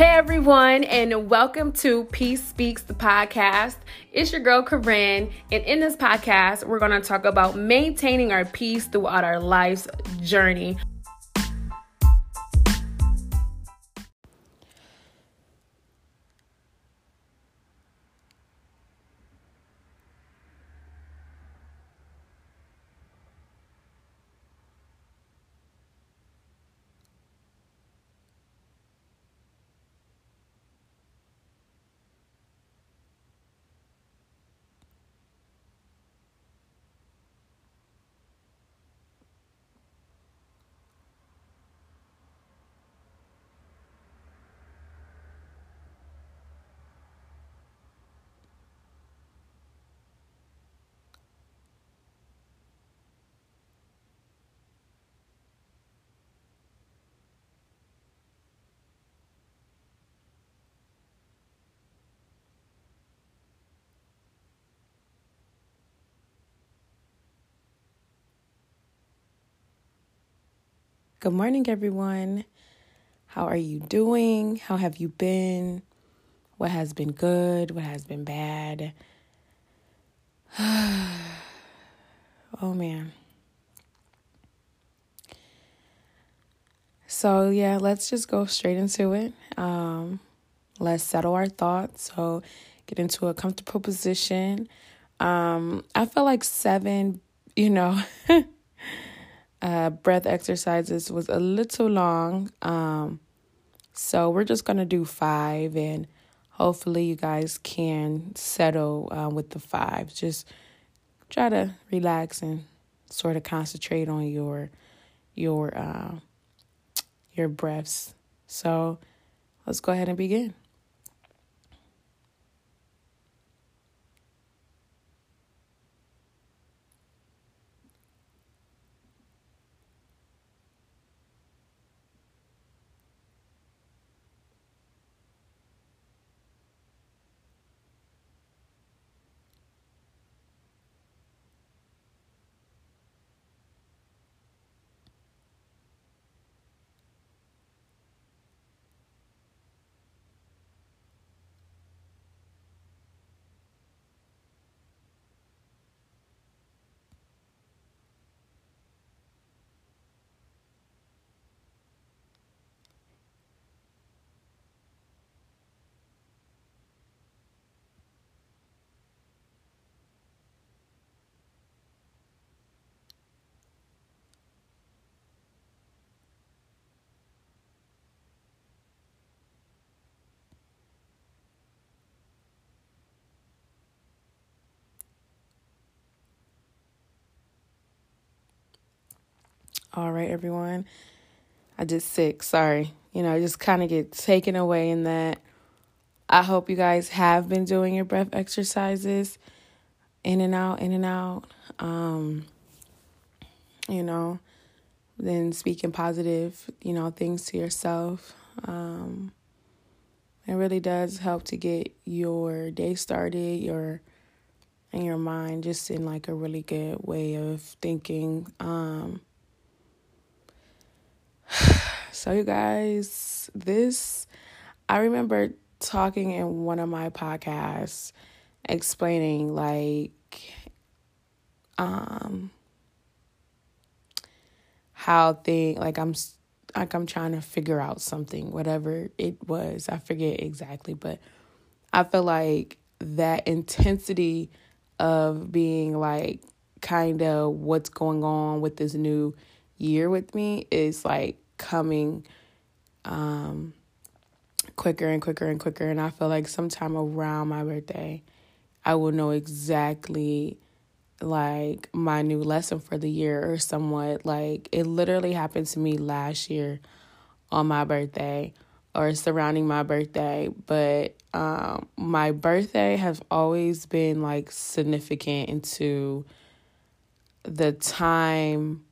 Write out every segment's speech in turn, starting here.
Hey everyone, and welcome to Peace Speaks the podcast. It's your girl Corinne, and in this podcast, we're going to talk about maintaining our peace throughout our life's journey. Good morning, everyone. How are you doing? How have you been? What has been good? What has been bad? oh, man. So, yeah, let's just go straight into it. Um, let's settle our thoughts. So, get into a comfortable position. Um, I feel like seven, you know. uh, breath exercises was a little long. Um, so we're just going to do five, and hopefully, you guys can settle uh, with the five. Just try to relax and sort of concentrate on your your uh, your breaths. So let's go ahead and begin. All right, everyone. I just sick. Sorry. You know, I just kind of get taken away in that. I hope you guys have been doing your breath exercises in and out, in and out. Um, you know, then speaking positive, you know, things to yourself. Um, it really does help to get your day started, your and your mind just in like a really good way of thinking. Um, so, you guys, this, I remember talking in one of my podcasts explaining like, um, how thing like I'm like I'm trying to figure out something, whatever it was. I forget exactly, but I feel like that intensity of being like kind of what's going on with this new year with me is like coming um quicker and quicker and quicker. And I feel like sometime around my birthday I will know exactly like my new lesson for the year or somewhat. Like it literally happened to me last year on my birthday or surrounding my birthday. But um my birthday has always been like significant into the time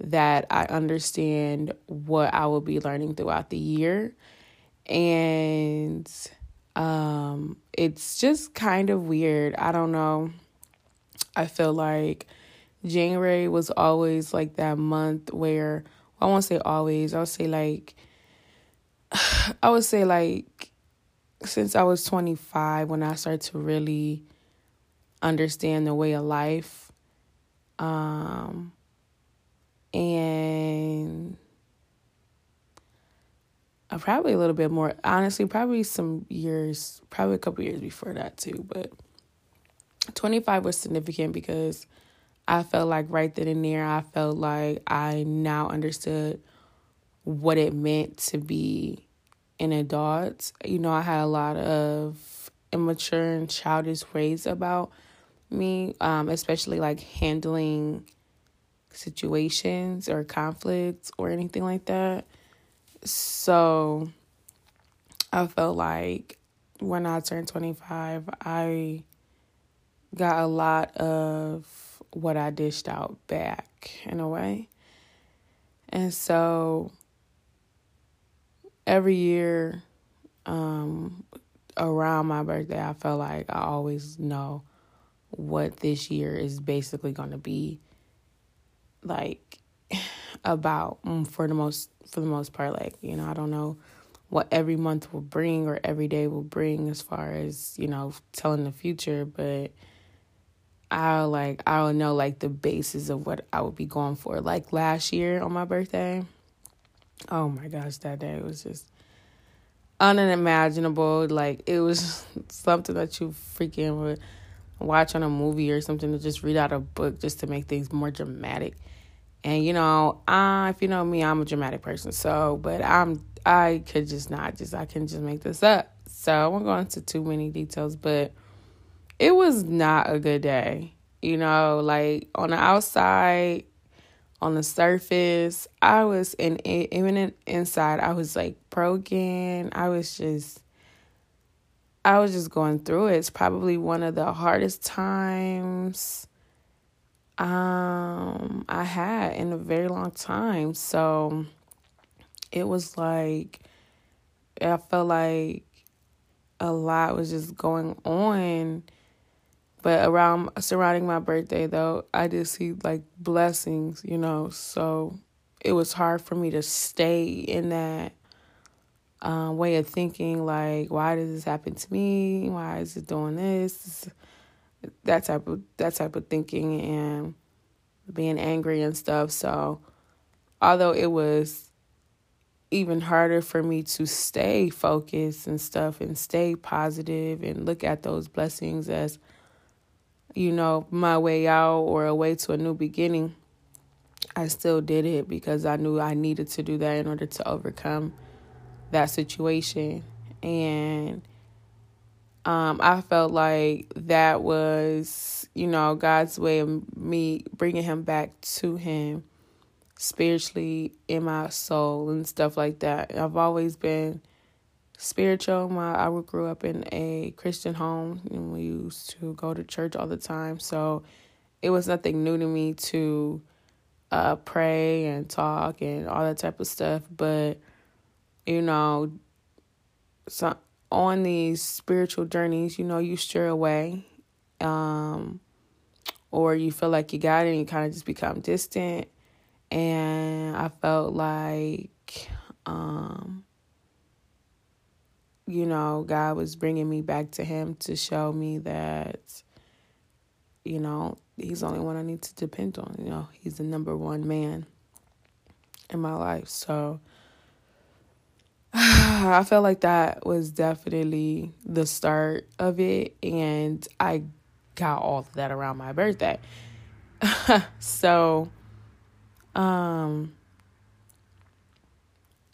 that I understand what I will be learning throughout the year. And um, it's just kind of weird. I don't know. I feel like January was always like that month where, well, I won't say always, I'll say like I would say like since I was 25 when I started to really understand the way of life um and uh, probably a little bit more honestly probably some years probably a couple years before that too but 25 was significant because I felt like right then and there I felt like I now understood what it meant to be an adult. You know I had a lot of immature and childish ways about me um especially like handling situations or conflicts or anything like that so I felt like when I turned 25, I got a lot of what I dished out back in a way. And so every year um, around my birthday, I felt like I always know what this year is basically going to be like about mm, for the most for the most part like you know i don't know what every month will bring or every day will bring as far as you know telling the future but i'll like i'll know like the basis of what i would be going for. Like last year on my birthday oh my gosh that day was just unimaginable. Like it was something that you freaking would watch on a movie or something to just read out a book just to make things more dramatic and you know, if you know me, I'm a dramatic person. So, but I'm I could just not just I can just make this up. So I won't go into too many details, but it was not a good day. You know, like on the outside, on the surface, I was in even inside, I was like broken. I was just I was just going through it. It's probably one of the hardest times um I had in a very long time. So it was like I felt like a lot was just going on. But around surrounding my birthday though, I did see like blessings, you know. So it was hard for me to stay in that uh, way of thinking like why does this happen to me? Why is it doing this? That type of that type of thinking and being angry and stuff. So although it was even harder for me to stay focused and stuff and stay positive and look at those blessings as you know my way out or a way to a new beginning I still did it because I knew I needed to do that in order to overcome that situation and um, I felt like that was, you know, God's way of me bringing him back to him spiritually in my soul and stuff like that. I've always been spiritual. My I grew up in a Christian home and we used to go to church all the time. So it was nothing new to me to uh, pray and talk and all that type of stuff. But you know, some on these spiritual journeys, you know, you stray away, um, or you feel like you got it and you kind of just become distant. And I felt like, um, you know, God was bringing me back to Him to show me that, you know, He's the only one I need to depend on. You know, He's the number one man in my life. So, I felt like that was definitely the start of it, and I got all of that around my birthday. so, um,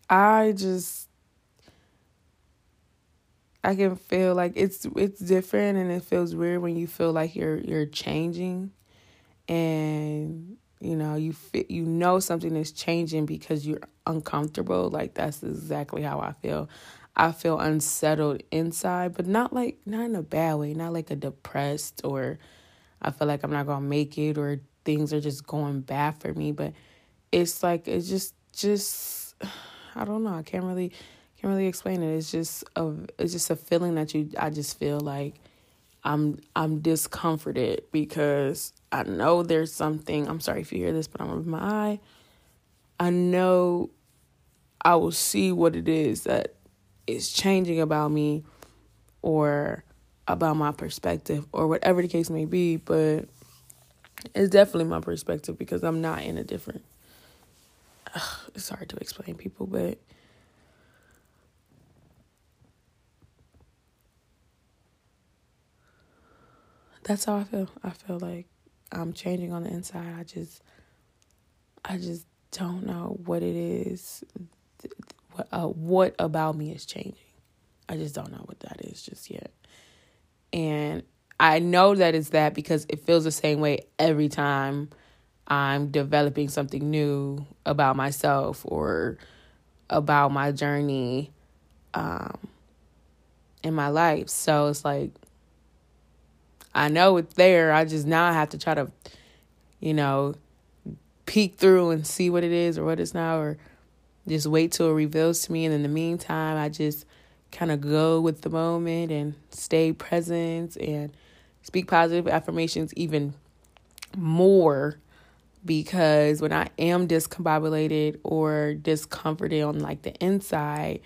I just I can feel like it's it's different and it feels weird when you feel like you're you're changing and you know you fit you know something is changing because you're uncomfortable like that's exactly how i feel. I feel unsettled inside but not like not in a bad way not like a depressed or i feel like i'm not gonna make it or things are just going bad for me but it's like it's just just i don't know i can't really can't really explain it. It's just a it's just a feeling that you i just feel like i'm i'm discomforted because I know there's something. I'm sorry if you hear this, but I'm over my eye. I know I will see what it is that is changing about me or about my perspective or whatever the case may be, but it's definitely my perspective because I'm not in a different ugh, it's hard to explain people, but that's how I feel. I feel like I'm changing on the inside. I just I just don't know what it is. What uh, what about me is changing? I just don't know what that is just yet. And I know that it's that because it feels the same way every time I'm developing something new about myself or about my journey um, in my life. So it's like I know it's there. I just now I have to try to, you know, peek through and see what it is or what it's not, or just wait till it reveals to me. And in the meantime, I just kind of go with the moment and stay present and speak positive affirmations even more because when I am discombobulated or discomforted on like the inside,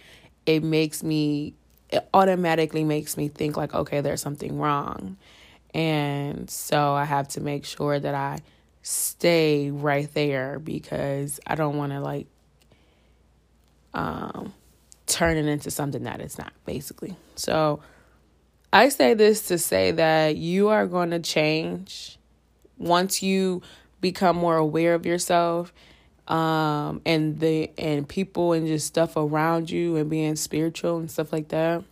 it makes me it automatically makes me think like okay, there's something wrong. And so I have to make sure that I stay right there because I don't want to like um turn it into something that it's not basically. So I say this to say that you are going to change once you become more aware of yourself um and the and people and just stuff around you and being spiritual and stuff like that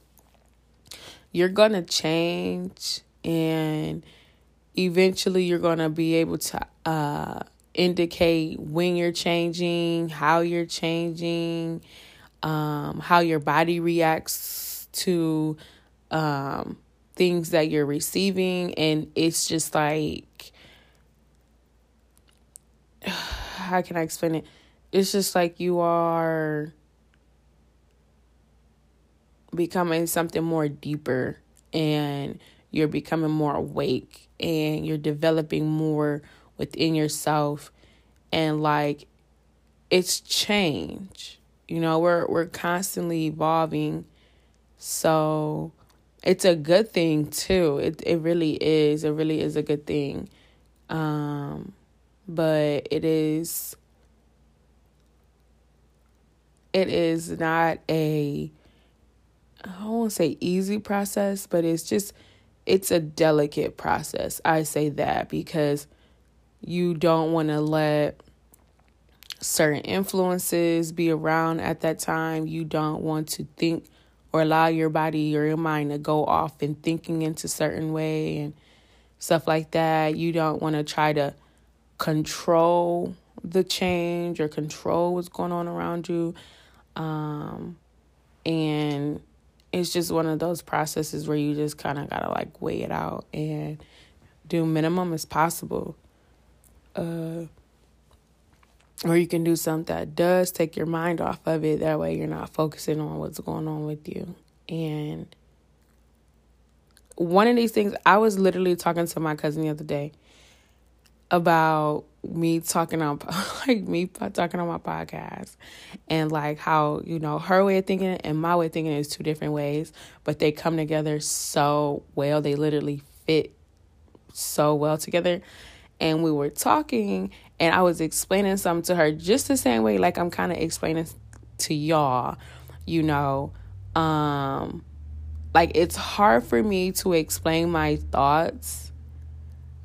you're going to change and eventually you're going to be able to uh indicate when you're changing, how you're changing, um how your body reacts to um, things that you're receiving. And it's just like, how can I explain it? It's just like you are becoming something more deeper and you're becoming more awake and you're developing more within yourself and like it's change you know we're we're constantly evolving so it's a good thing too. It it really is. It really is a good thing. Um but it is it is not a I won't say easy process, but it's just it's a delicate process. I say that because you don't want to let certain influences be around at that time. You don't want to think or allow your body or your mind to go off and thinking into certain way and stuff like that. You don't want to try to control the change or control what's going on around you. Um, and it's just one of those processes where you just kind of got to like weigh it out and do minimum as possible. Uh, or you can do something that does take your mind off of it. That way you're not focusing on what's going on with you. And one of these things, I was literally talking to my cousin the other day about me talking on like me talking on my podcast and like how you know her way of thinking and my way of thinking is two different ways but they come together so well. They literally fit so well together. And we were talking and I was explaining something to her just the same way like I'm kind of explaining to y'all, you know, um like it's hard for me to explain my thoughts,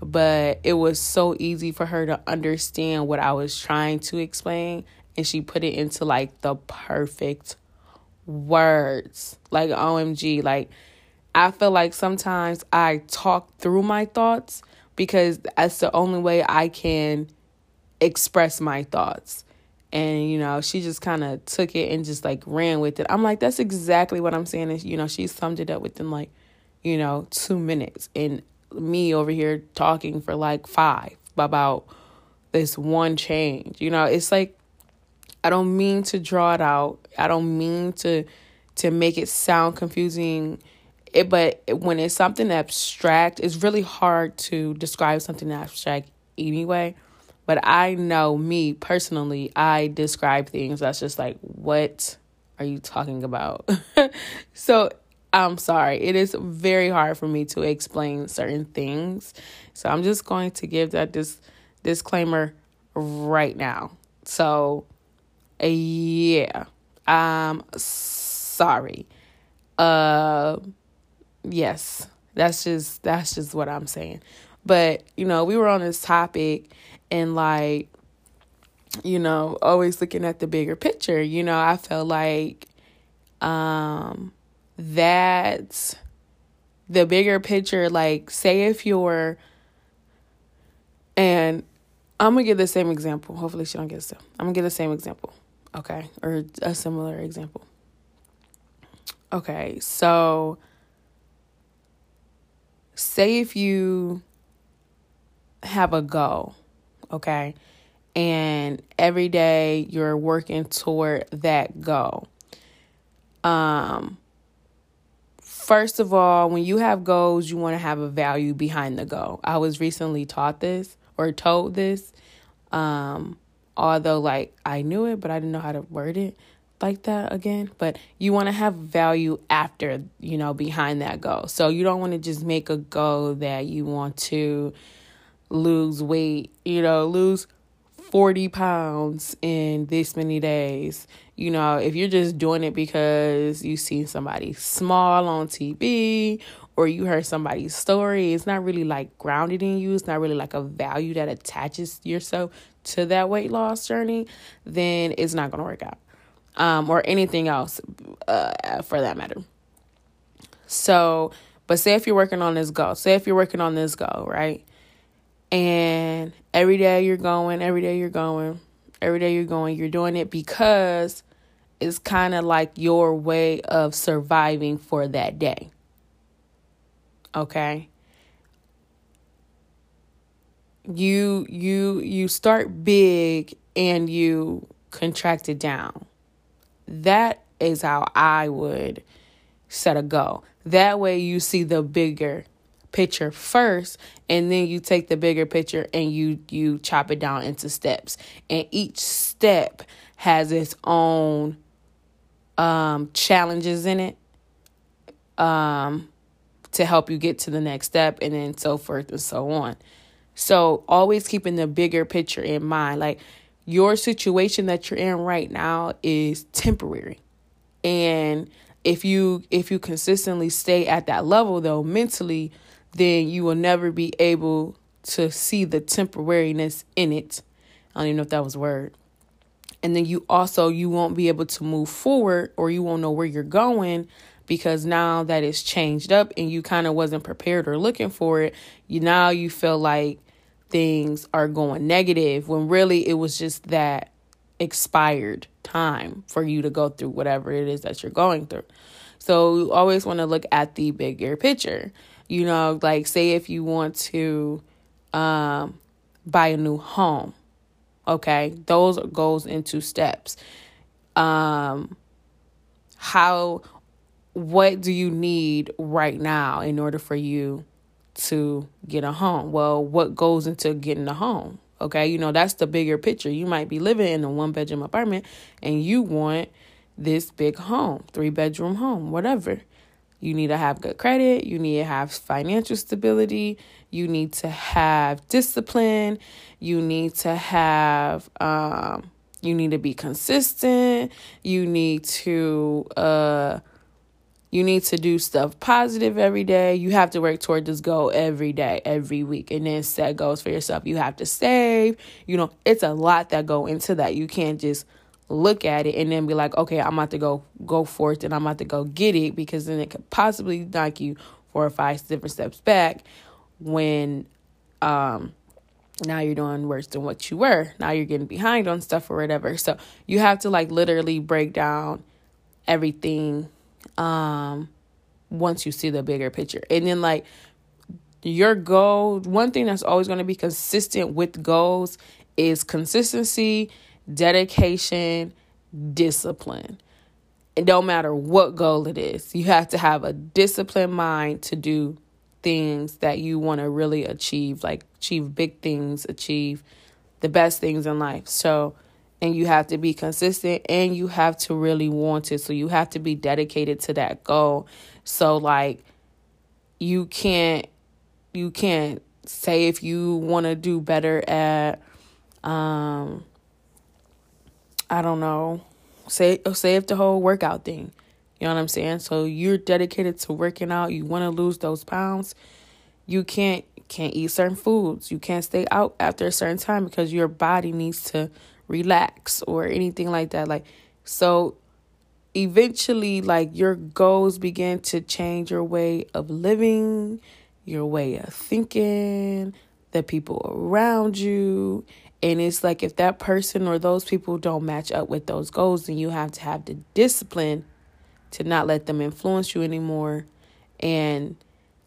but it was so easy for her to understand what I was trying to explain and she put it into like the perfect words. Like OMG, like I feel like sometimes I talk through my thoughts because that's the only way I can express my thoughts. And, you know, she just kind of took it and just like ran with it. I'm like, that's exactly what I'm saying. And, you know, she summed it up within like, you know, two minutes. And me over here talking for like five about this one change. You know, it's like, I don't mean to draw it out. I don't mean to to make it sound confusing. It, but when it's something abstract, it's really hard to describe something abstract anyway. But I know me personally, I describe things that's just like, what are you talking about? so I'm sorry. It is very hard for me to explain certain things. So I'm just going to give that this disclaimer right now. So yeah. Um sorry. Uh yes. That's just that's just what I'm saying. But, you know, we were on this topic and like you know, always looking at the bigger picture, you know, I felt like um that the bigger picture like say if you're and I'm gonna give the same example. Hopefully she don't get this. I'm gonna give the same example. Okay. Or a similar example. Okay, so say if you have a goal, okay, and every day you're working toward that goal. Um first of all, when you have goals, you want to have a value behind the goal. I was recently taught this or told this. Um although like I knew it, but I didn't know how to word it like that again. But you want to have value after, you know, behind that goal. So you don't want to just make a goal that you want to lose weight, you know, lose 40 pounds in this many days. You know, if you're just doing it because you see somebody small on TV or you heard somebody's story, it's not really like grounded in you. It's not really like a value that attaches yourself to that weight loss journey, then it's not going to work out. Um, or anything else uh, for that matter. So, but say if you're working on this goal, say if you're working on this goal, right? And every day you're going, every day you're going, every day you're going, you're doing it because it's kind of like your way of surviving for that day. Okay? You you you start big and you contract it down. That is how I would set a goal. That way you see the bigger picture first and then you take the bigger picture and you you chop it down into steps and each step has its own um challenges in it um to help you get to the next step and then so forth and so on so always keeping the bigger picture in mind like your situation that you're in right now is temporary and if you if you consistently stay at that level though mentally then you will never be able to see the temporariness in it. I don't even know if that was a word. And then you also you won't be able to move forward or you won't know where you're going because now that it's changed up and you kind of wasn't prepared or looking for it, you now you feel like things are going negative when really it was just that expired time for you to go through whatever it is that you're going through. So you always want to look at the bigger picture. You know, like say if you want to um, buy a new home, okay, those goes into steps. Um, how, what do you need right now in order for you to get a home? Well, what goes into getting a home? Okay, you know, that's the bigger picture. You might be living in a one bedroom apartment and you want this big home, three bedroom home, whatever. You need to have good credit. You need to have financial stability. You need to have discipline. You need to have, um, you need to be consistent. You need to, uh, you need to do stuff positive every day. You have to work toward this goal every day, every week, and then set goals for yourself. You have to save. You know, it's a lot that go into that. You can't just look at it and then be like, okay, I'm about to go go for it and I'm about to go get it because then it could possibly knock you four or five different steps back when um now you're doing worse than what you were. Now you're getting behind on stuff or whatever. So you have to like literally break down everything um once you see the bigger picture. And then like your goal, one thing that's always going to be consistent with goals is consistency dedication, discipline. It don't matter what goal it is. You have to have a disciplined mind to do things that you want to really achieve, like achieve big things, achieve the best things in life. So, and you have to be consistent and you have to really want it. So, you have to be dedicated to that goal. So, like, you can't, you can't say if you want to do better at, um, I don't know, say, say if the whole workout thing, you know what I'm saying? So, you're dedicated to working out, you want to lose those pounds you can't can't eat certain foods. You can't stay out after a certain time because your body needs to relax or anything like that. Like so eventually like your goals begin to change your way of living, your way of thinking, the people around you. And it's like if that person or those people don't match up with those goals, then you have to have the discipline to not let them influence you anymore and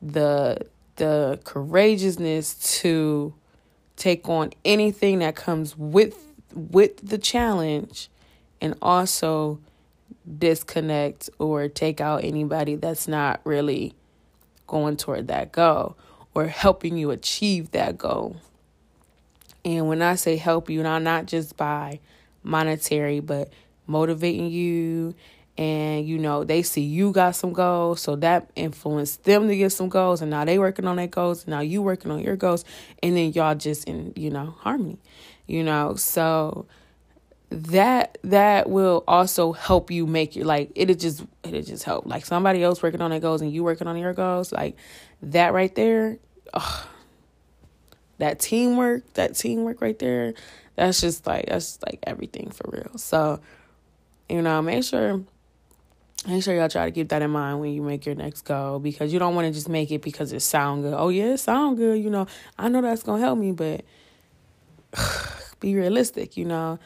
the the courageousness to take on anything that comes with with the challenge and also disconnect or take out anybody that's not really going toward that goal or helping you achieve that goal. And when I say help you, not not just by monetary, but motivating you and you know they see you got some goals so that influenced them to get some goals and now they working on their goals And now you working on your goals and then y'all just in you know harmony you know? So that that will also help you make your like it'll just it'll just help. Like somebody else working on their goals and you working on your goals like that right there ugh, that teamwork that teamwork right there that's just like that's like everything for real. So you know make sure make sure y'all try to keep that in mind when you make your next goal because you don't want to just make it because it sound good. Oh yeah, it sound good, you know. I know that's gonna help me, but be realistic, you know.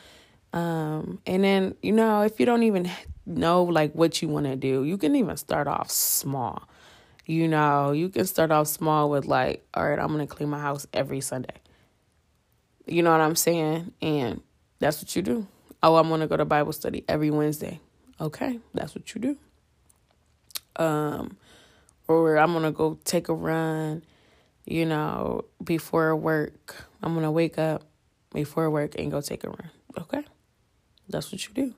Um, and then you know if you don't even know like what you want to do, you can even start off small. You know, you can start off small with like, all right, I'm gonna clean my house every Sunday. You know what I'm saying? And that's what you do. Oh, I'm gonna go to Bible study every Wednesday okay, that's what you do. Um, or I'm gonna go take a run, you know, before work. I'm gonna wake up before work and go take a run. Okay, that's what you do.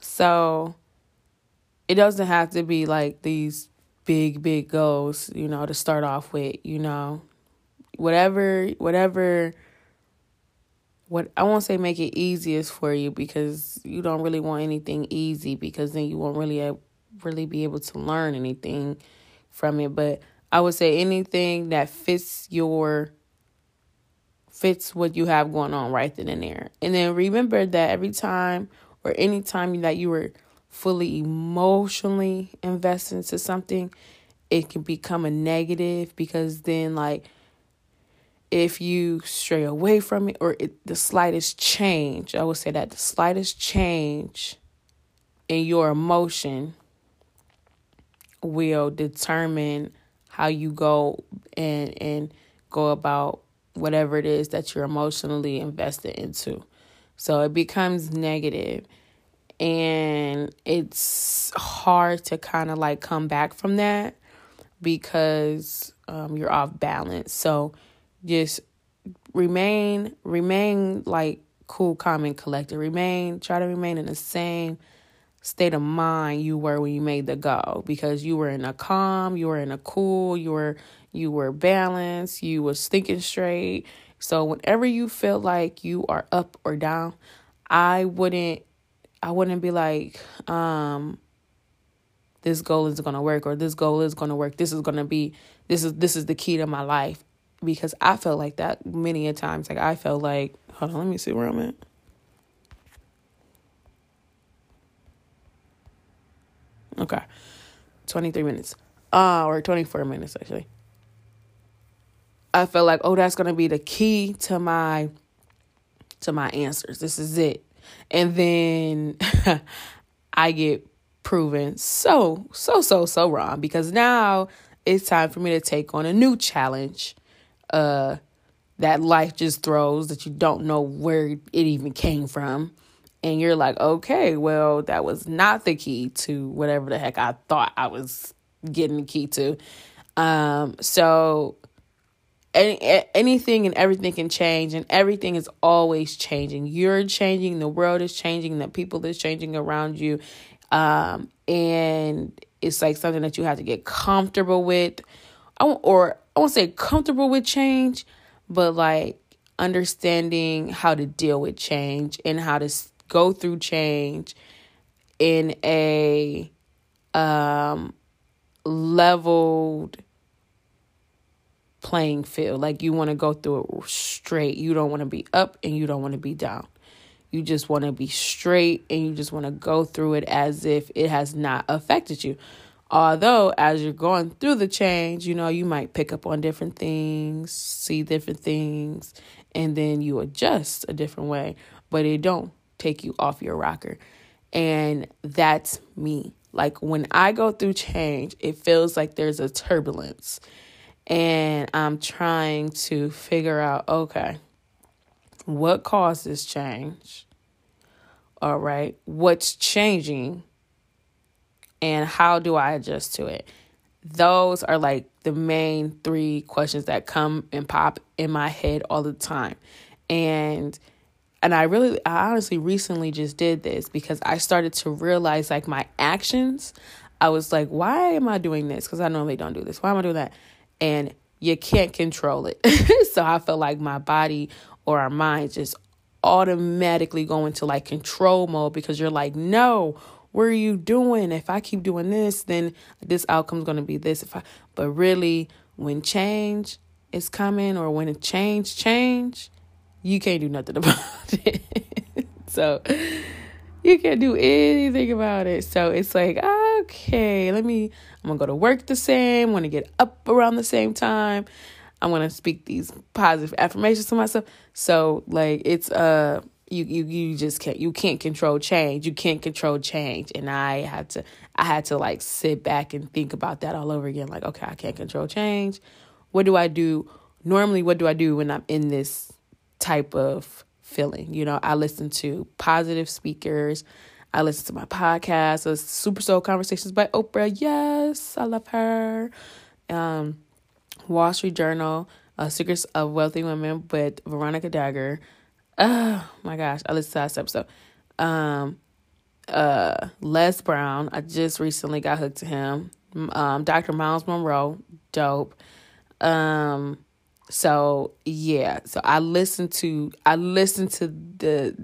So it doesn't have to be like these big, big goals, you know, to start off with, you know, whatever, whatever what I won't say make it easiest for you because you don't really want anything easy because then you won't really uh, really be able to learn anything from it. But I would say anything that fits your fits what you have going on right then and there. And then remember that every time or any time that you were fully emotionally invested into something, it can become a negative because then like if you stray away from it or it, the slightest change, I would say that the slightest change in your emotion will determine how you go and and go about whatever it is that you're emotionally invested into. So it becomes negative and it's hard to kind of like come back from that because um, you're off balance. So just remain remain like cool, calm, and collected. Remain try to remain in the same state of mind you were when you made the goal because you were in a calm, you were in a cool, you were you were balanced, you was thinking straight. So whenever you feel like you are up or down, I wouldn't I wouldn't be like um this goal is going to work or this goal is going to work. This is going to be this is this is the key to my life because I felt like that many a times. Like I felt like, hold on, let me see where I'm at. Okay. 23 minutes. Uh, or 24 minutes actually. I felt like, oh, that's gonna be the key to my to my answers. This is it. And then I get proven so, so, so, so wrong because now it's time for me to take on a new challenge uh, that life just throws that you don't know where it even came from. And you're like, okay, well, that was not the key to whatever the heck I thought I was getting the key to. Um, so any, anything and everything can change and everything is always changing you're changing the world is changing the people is changing around you um, and it's like something that you have to get comfortable with or i won't say comfortable with change but like understanding how to deal with change and how to go through change in a um leveled playing field. Like you want to go through it straight. You don't want to be up and you don't want to be down. You just want to be straight and you just want to go through it as if it has not affected you. Although, as you're going through the change, you know, you might pick up on different things, see different things, and then you adjust a different way, but it don't take you off your rocker. And that's me. Like when I go through change, it feels like there's a turbulence and I'm trying to figure out okay, what caused this change? All right, what's changing? And how do I adjust to it? Those are like the main three questions that come and pop in my head all the time. And and I really I honestly recently just did this because I started to realize like my actions. I was like, why am I doing this? Because I normally don't do this. Why am I doing that? and you can't control it. so I feel like my body or our mind just automatically go into like control mode because you're like, no, what are you doing? If I keep doing this, then this outcome's gonna be this. If I but really when change is coming or when a change change, you can't do nothing about it. so you can't do anything about it. So it's like, okay, let me, I'm gonna go to work the same, I'm gonna get up around the same time. I'm gonna speak these positive affirmations to myself. So like it's uh you you you just can't you can't control change. You can't control change. And I had to I had to like sit back and think about that all over again. Like, okay, I can't control change. What do I do? Normally what do I do when I'm in this type of feeling. You know, I listen to positive speakers. I listen to my podcast, uh, Super Soul Conversations by Oprah. Yes, I love her. Um, Wall Street Journal, uh, Secrets of Wealthy Women with Veronica Dagher. Oh my gosh, I listened to that episode. Um, uh, Les Brown, I just recently got hooked to him. Um, Dr. Myles Munroe, dope. Um, so yeah, so I listen to I listen to the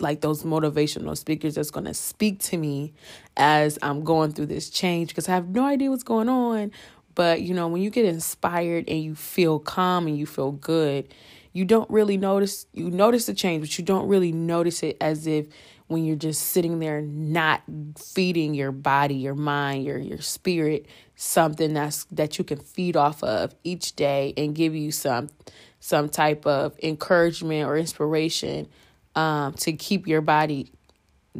like those motivational speakers that's going to speak to me as I'm going through this change because I have no idea what's going on. But you know, when you get inspired and you feel calm and you feel good, you don't really notice you notice the change, but you don't really notice it as if when you're just sitting there not feeding your body, your mind, your your spirit something that's that you can feed off of each day and give you some some type of encouragement or inspiration um, to keep your body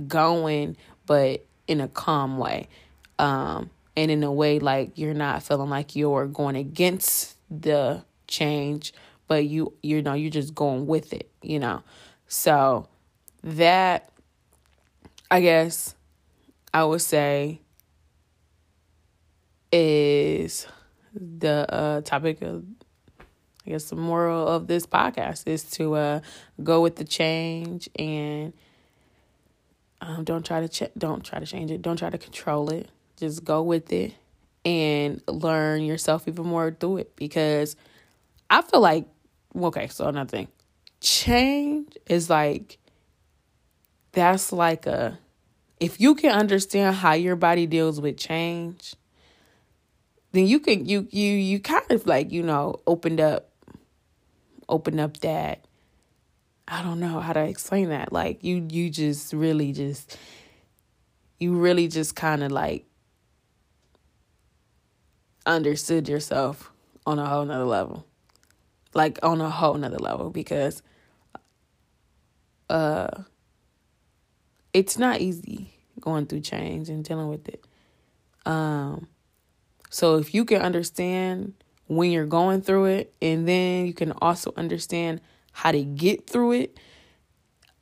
going, but in a calm way. Um, and in a way like you're not feeling like you're going against the change, but you you know you're just going with it, you know. So that I guess I would say is the uh, topic of I guess the moral of this podcast is to uh, go with the change and um, don't try to ch- don't try to change it. Don't try to control it. Just go with it and learn yourself even more through it. Because I feel like okay, so another thing, change is like that's like a if you can understand how your body deals with change then you can you you you kind of like you know opened up opened up that I don't know how to explain that. Like you you just really just you really just kind of like understood yourself on a whole nother level like on a whole nother level because uh it's not easy going through change and dealing with it um so if you can understand when you're going through it and then you can also understand how to get through it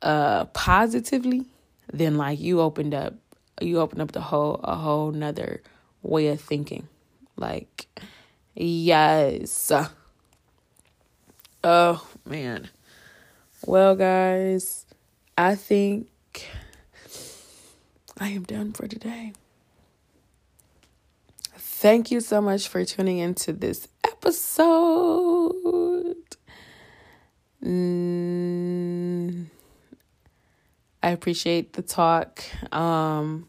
uh positively, then like you opened up you opened up the whole a whole nother way of thinking. Like yes. Oh, man. Well, guys, I think I am done for today. Thank you so much for tuning into this episode. Mm, I appreciate the talk. Um,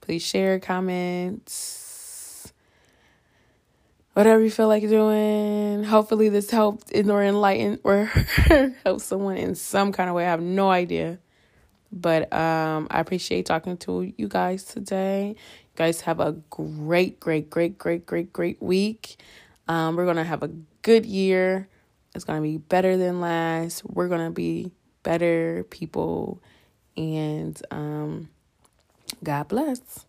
please share, comments, whatever you feel like doing. Hopefully, this helped or enlightened or help someone in some kind of way. I have no idea. But um, I appreciate talking to you guys today. You guys have a great, great, great, great, great, great week. Um, we're going to have a good year. It's going to be better than last. We're going to be better people. And um, God bless.